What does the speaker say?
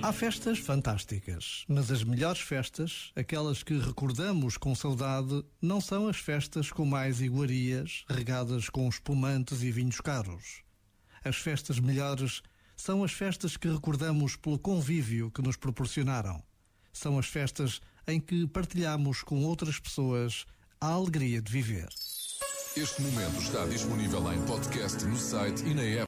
Há festas fantásticas, mas as melhores festas, aquelas que recordamos com saudade, não são as festas com mais iguarias, regadas com espumantes e vinhos caros. As festas melhores são as festas que recordamos pelo convívio que nos proporcionaram. São as festas em que partilhamos com outras pessoas a alegria de viver. Este momento está disponível em podcast no site e na app.